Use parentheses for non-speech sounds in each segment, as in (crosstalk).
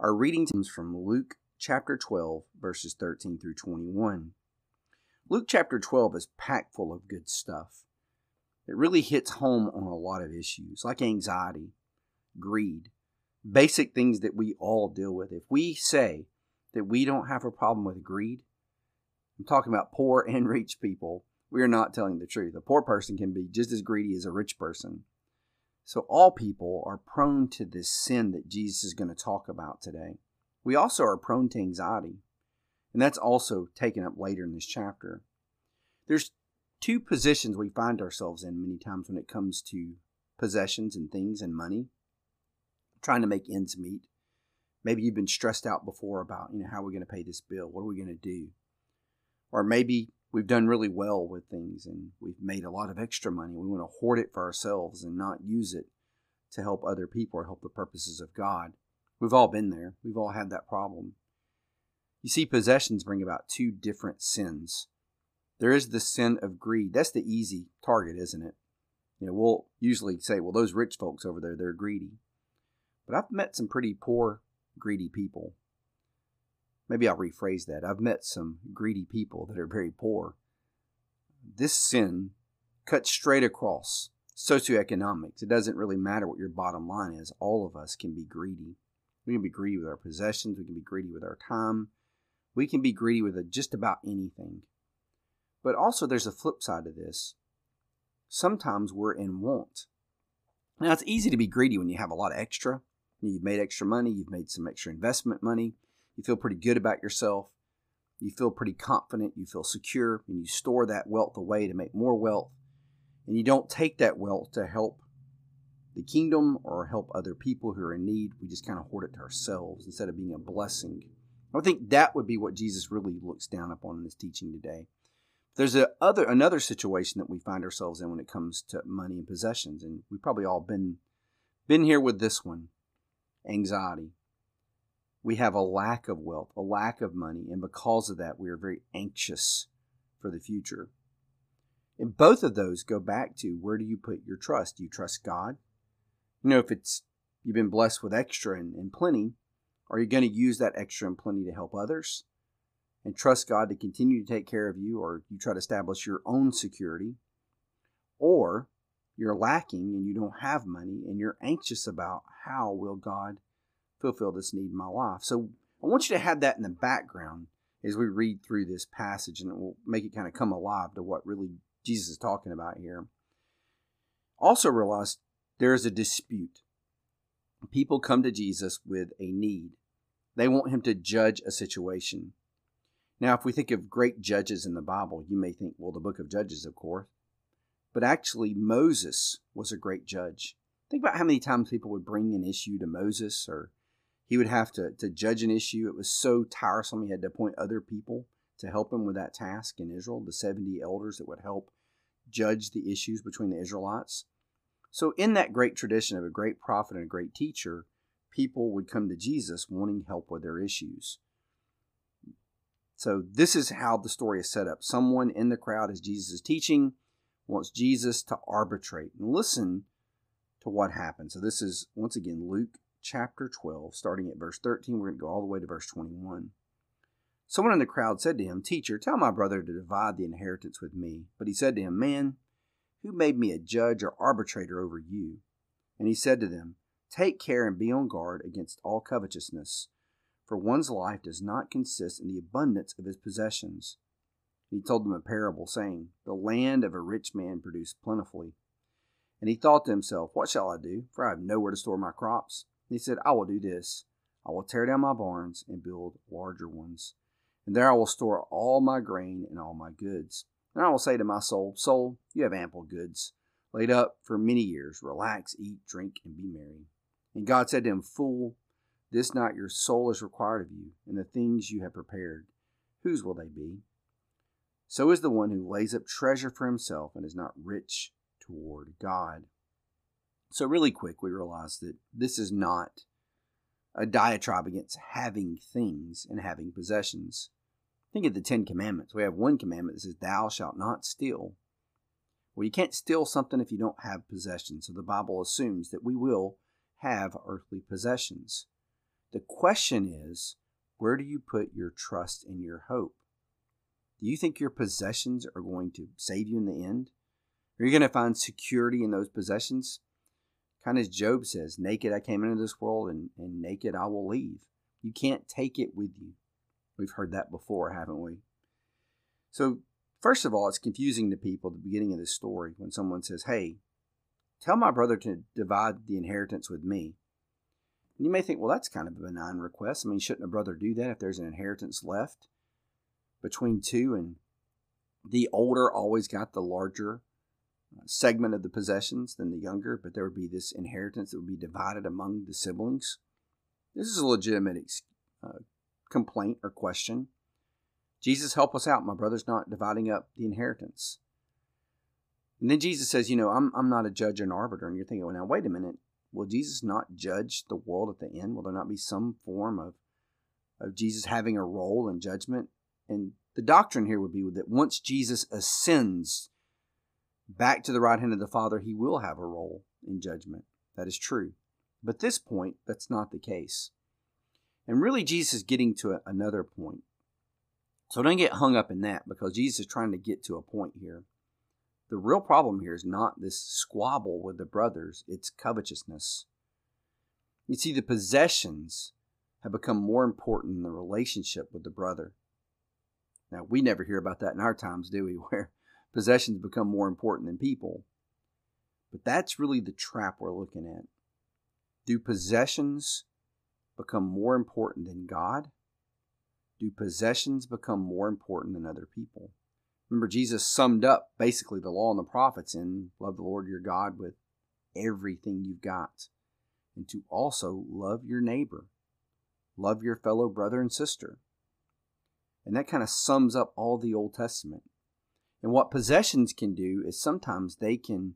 Our reading comes from Luke chapter 12, verses 13 through 21. Luke chapter 12 is packed full of good stuff. It really hits home on a lot of issues like anxiety, greed, basic things that we all deal with. If we say that we don't have a problem with greed, I'm talking about poor and rich people, we are not telling the truth. A poor person can be just as greedy as a rich person. So, all people are prone to this sin that Jesus is going to talk about today. We also are prone to anxiety, and that's also taken up later in this chapter. There's two positions we find ourselves in many times when it comes to possessions and things and money, trying to make ends meet. Maybe you've been stressed out before about, you know, how are we going to pay this bill? What are we going to do? Or maybe we've done really well with things and we've made a lot of extra money. We want to hoard it for ourselves and not use it to help other people or help the purposes of God. We've all been there. We've all had that problem. You see, possessions bring about two different sins. There is the sin of greed. That's the easy target, isn't it? You know, we'll usually say, well, those rich folks over there, they're greedy. But I've met some pretty poor, greedy people. Maybe I'll rephrase that. I've met some greedy people that are very poor. This sin cuts straight across socioeconomics. It doesn't really matter what your bottom line is. All of us can be greedy. We can be greedy with our possessions. We can be greedy with our time. We can be greedy with uh, just about anything. But also, there's a flip side to this. Sometimes we're in want. Now, it's easy to be greedy when you have a lot of extra. You've made extra money, you've made some extra investment money, you feel pretty good about yourself. You feel pretty confident. You feel secure. And you store that wealth away to make more wealth. And you don't take that wealth to help the kingdom or help other people who are in need. We just kind of hoard it to ourselves instead of being a blessing. I think that would be what Jesus really looks down upon in his teaching today. There's a other another situation that we find ourselves in when it comes to money and possessions, and we've probably all been been here with this one: anxiety we have a lack of wealth, a lack of money, and because of that, we are very anxious for the future. And both of those go back to where do you put your trust? Do you trust God? You know, if it's you've been blessed with extra and, and plenty, are you going to use that extra and plenty to help others and trust God to continue to take care of you, or you try to establish your own security? Or you're lacking and you don't have money and you're anxious about how will God fulfill this need in my life. So I want you to have that in the background as we read through this passage, and it will make it kind of come alive to what really Jesus is talking about here. Also, realize there is a dispute. People come to Jesus with a need, they want him to judge a situation. Now, if we think of great judges in the Bible, you may think, well, the book of Judges, of course. But actually, Moses was a great judge. Think about how many times people would bring an issue to Moses or he would have to, to judge an issue. It was so tiresome. He had to appoint other people to help him with that task in Israel, the 70 elders that would help judge the issues between the Israelites. So, in that great tradition of a great prophet and a great teacher, people would come to Jesus wanting help with their issues. So, this is how the story is set up. Someone in the crowd, as Jesus is teaching, wants Jesus to arbitrate. And listen to what happens. So, this is once again Luke chapter 12, starting at verse 13. We're going to go all the way to verse 21. Someone in the crowd said to him, Teacher, tell my brother to divide the inheritance with me. But he said to him, Man, who made me a judge or arbitrator over you? And he said to them, Take care and be on guard against all covetousness, for one's life does not consist in the abundance of his possessions. He told them a parable, saying, The land of a rich man produced plentifully. And he thought to himself, What shall I do? For I have nowhere to store my crops. And he said, I will do this. I will tear down my barns and build larger ones. And there I will store all my grain and all my goods. And I will say to my soul, Soul, you have ample goods laid up for many years. Relax, eat, drink, and be merry. And God said to him, Fool, this night your soul is required of you, and the things you have prepared, whose will they be? So is the one who lays up treasure for himself and is not rich toward God. So, really quick, we realize that this is not a diatribe against having things and having possessions. Think of the Ten Commandments. We have one commandment that says, Thou shalt not steal. Well, you can't steal something if you don't have possessions. So the Bible assumes that we will have earthly possessions. The question is, where do you put your trust and your hope? Do you think your possessions are going to save you in the end? Are you going to find security in those possessions? Kind of as Job says, naked I came into this world and, and naked I will leave. You can't take it with you. We've heard that before, haven't we? So, first of all, it's confusing to people at the beginning of this story when someone says, Hey, tell my brother to divide the inheritance with me. And you may think, well, that's kind of a benign request. I mean, shouldn't a brother do that if there's an inheritance left between two? And the older always got the larger segment of the possessions than the younger, but there would be this inheritance that would be divided among the siblings. This is a legitimate uh, complaint or question. Jesus, help us out. My brother's not dividing up the inheritance. And then Jesus says, You know, I'm, I'm not a judge and arbiter. And you're thinking, Well, now, wait a minute. Will Jesus not judge the world at the end? Will there not be some form of, of Jesus having a role in judgment? And the doctrine here would be that once Jesus ascends back to the right hand of the Father, he will have a role in judgment. That is true. But this point, that's not the case. And really, Jesus is getting to a, another point. So don't get hung up in that because Jesus is trying to get to a point here. The real problem here is not this squabble with the brothers, it's covetousness. You see, the possessions have become more important than the relationship with the brother. Now, we never hear about that in our times, do we? (laughs) Where possessions become more important than people. But that's really the trap we're looking at. Do possessions become more important than God? Do possessions become more important than other people? Remember, Jesus summed up basically the law and the prophets in love the Lord your God with everything you've got, and to also love your neighbor, love your fellow brother and sister. And that kind of sums up all the Old Testament. And what possessions can do is sometimes they can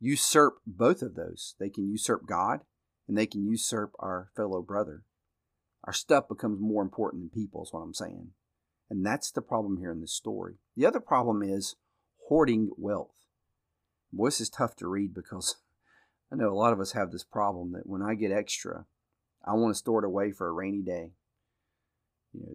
usurp both of those. They can usurp God and they can usurp our fellow brother. Our stuff becomes more important than people, is what I'm saying. And that's the problem here in this story. The other problem is hoarding wealth. Boy, this is tough to read because (laughs) I know a lot of us have this problem that when I get extra, I want to store it away for a rainy day. You know,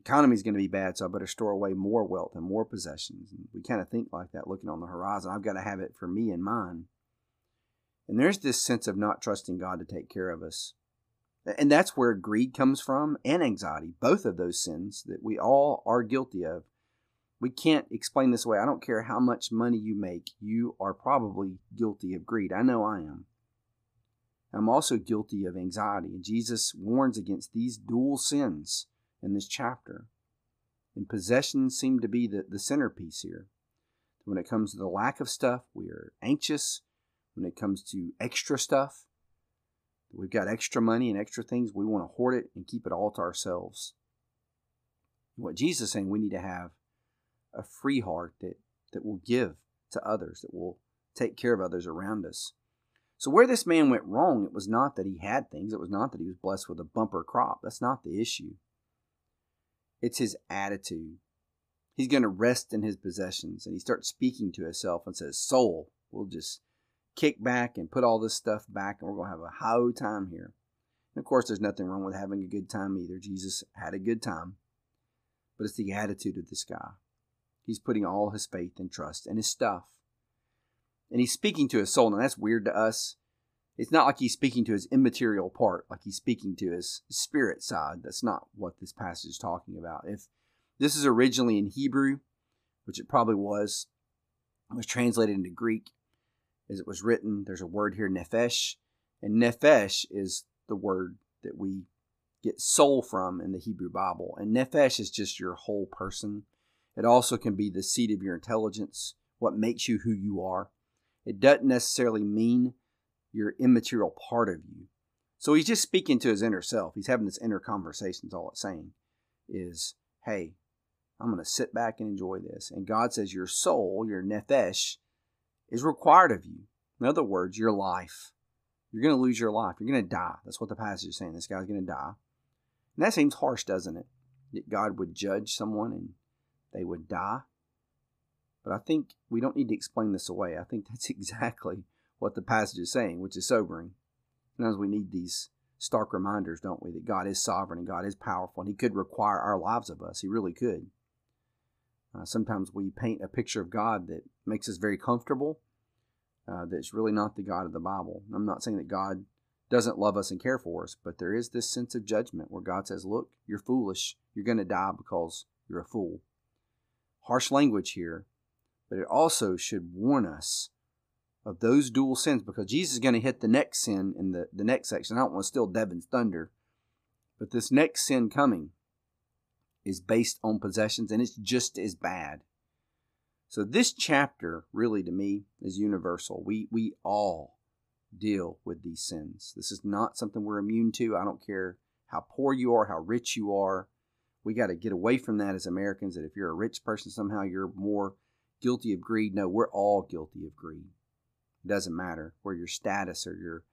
economy is going to be bad, so I better store away more wealth and more possessions. And we kind of think like that, looking on the horizon. I've got to have it for me and mine. And there's this sense of not trusting God to take care of us. And that's where greed comes from and anxiety, both of those sins that we all are guilty of. We can't explain this away. I don't care how much money you make, you are probably guilty of greed. I know I am. I'm also guilty of anxiety. And Jesus warns against these dual sins in this chapter. And possessions seem to be the, the centerpiece here. When it comes to the lack of stuff, we are anxious. When it comes to extra stuff, we've got extra money and extra things, we want to hoard it and keep it all to ourselves. What Jesus is saying, we need to have a free heart that, that will give to others, that will take care of others around us. So, where this man went wrong, it was not that he had things, it was not that he was blessed with a bumper crop. That's not the issue. It's his attitude. He's going to rest in his possessions and he starts speaking to himself and says, Soul, we'll just kick back and put all this stuff back, and we're going to have a high time here. And of course, there's nothing wrong with having a good time either. Jesus had a good time, but it's the attitude of this guy. He's putting all his faith and trust in his stuff. And he's speaking to his soul. Now, that's weird to us. It's not like he's speaking to his immaterial part, like he's speaking to his spirit side. That's not what this passage is talking about. If this is originally in Hebrew, which it probably was, it was translated into Greek, as it was written. There's a word here, nephesh, and nephesh is the word that we get soul from in the Hebrew Bible. And nephesh is just your whole person. It also can be the seat of your intelligence, what makes you who you are. It doesn't necessarily mean your immaterial part of you. So he's just speaking to his inner self. He's having this inner conversation. All it's saying is, hey, I'm going to sit back and enjoy this. And God says, your soul, your nephesh, is required of you. In other words, your life. You're going to lose your life. You're going to die. That's what the passage is saying. This guy's going to die. And that seems harsh, doesn't it? That God would judge someone and they would die. But I think we don't need to explain this away. I think that's (laughs) exactly what the passage is saying, which is sobering. Sometimes we need these stark reminders, don't we, that God is sovereign and God is powerful and He could require our lives of us. He really could. Uh, sometimes we paint a picture of God that makes us very comfortable, uh, that's really not the God of the Bible. I'm not saying that God doesn't love us and care for us, but there is this sense of judgment where God says, Look, you're foolish. You're going to die because you're a fool. Harsh language here, but it also should warn us of those dual sins because Jesus is going to hit the next sin in the, the next section. I don't want to steal Devin's thunder, but this next sin coming is based on possessions and it's just as bad. So this chapter really to me is universal. We we all deal with these sins. This is not something we're immune to. I don't care how poor you are, how rich you are. We got to get away from that as Americans that if you're a rich person somehow you're more guilty of greed. No, we're all guilty of greed. It doesn't matter where your status or your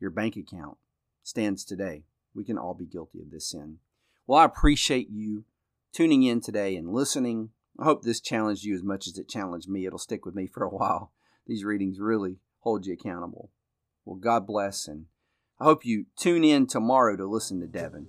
your bank account stands today. We can all be guilty of this sin. Well, I appreciate you tuning in today and listening. I hope this challenged you as much as it challenged me. It'll stick with me for a while. These readings really hold you accountable. Well, God bless, and I hope you tune in tomorrow to listen to Devin.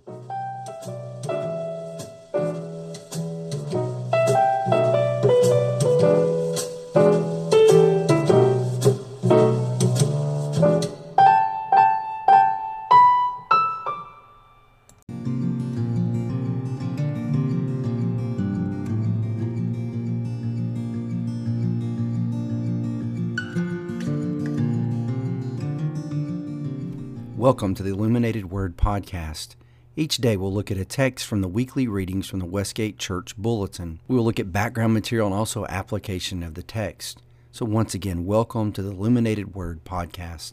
Welcome to the Illuminated Word Podcast. Each day we'll look at a text from the weekly readings from the Westgate Church Bulletin. We will look at background material and also application of the text. So, once again, welcome to the Illuminated Word Podcast.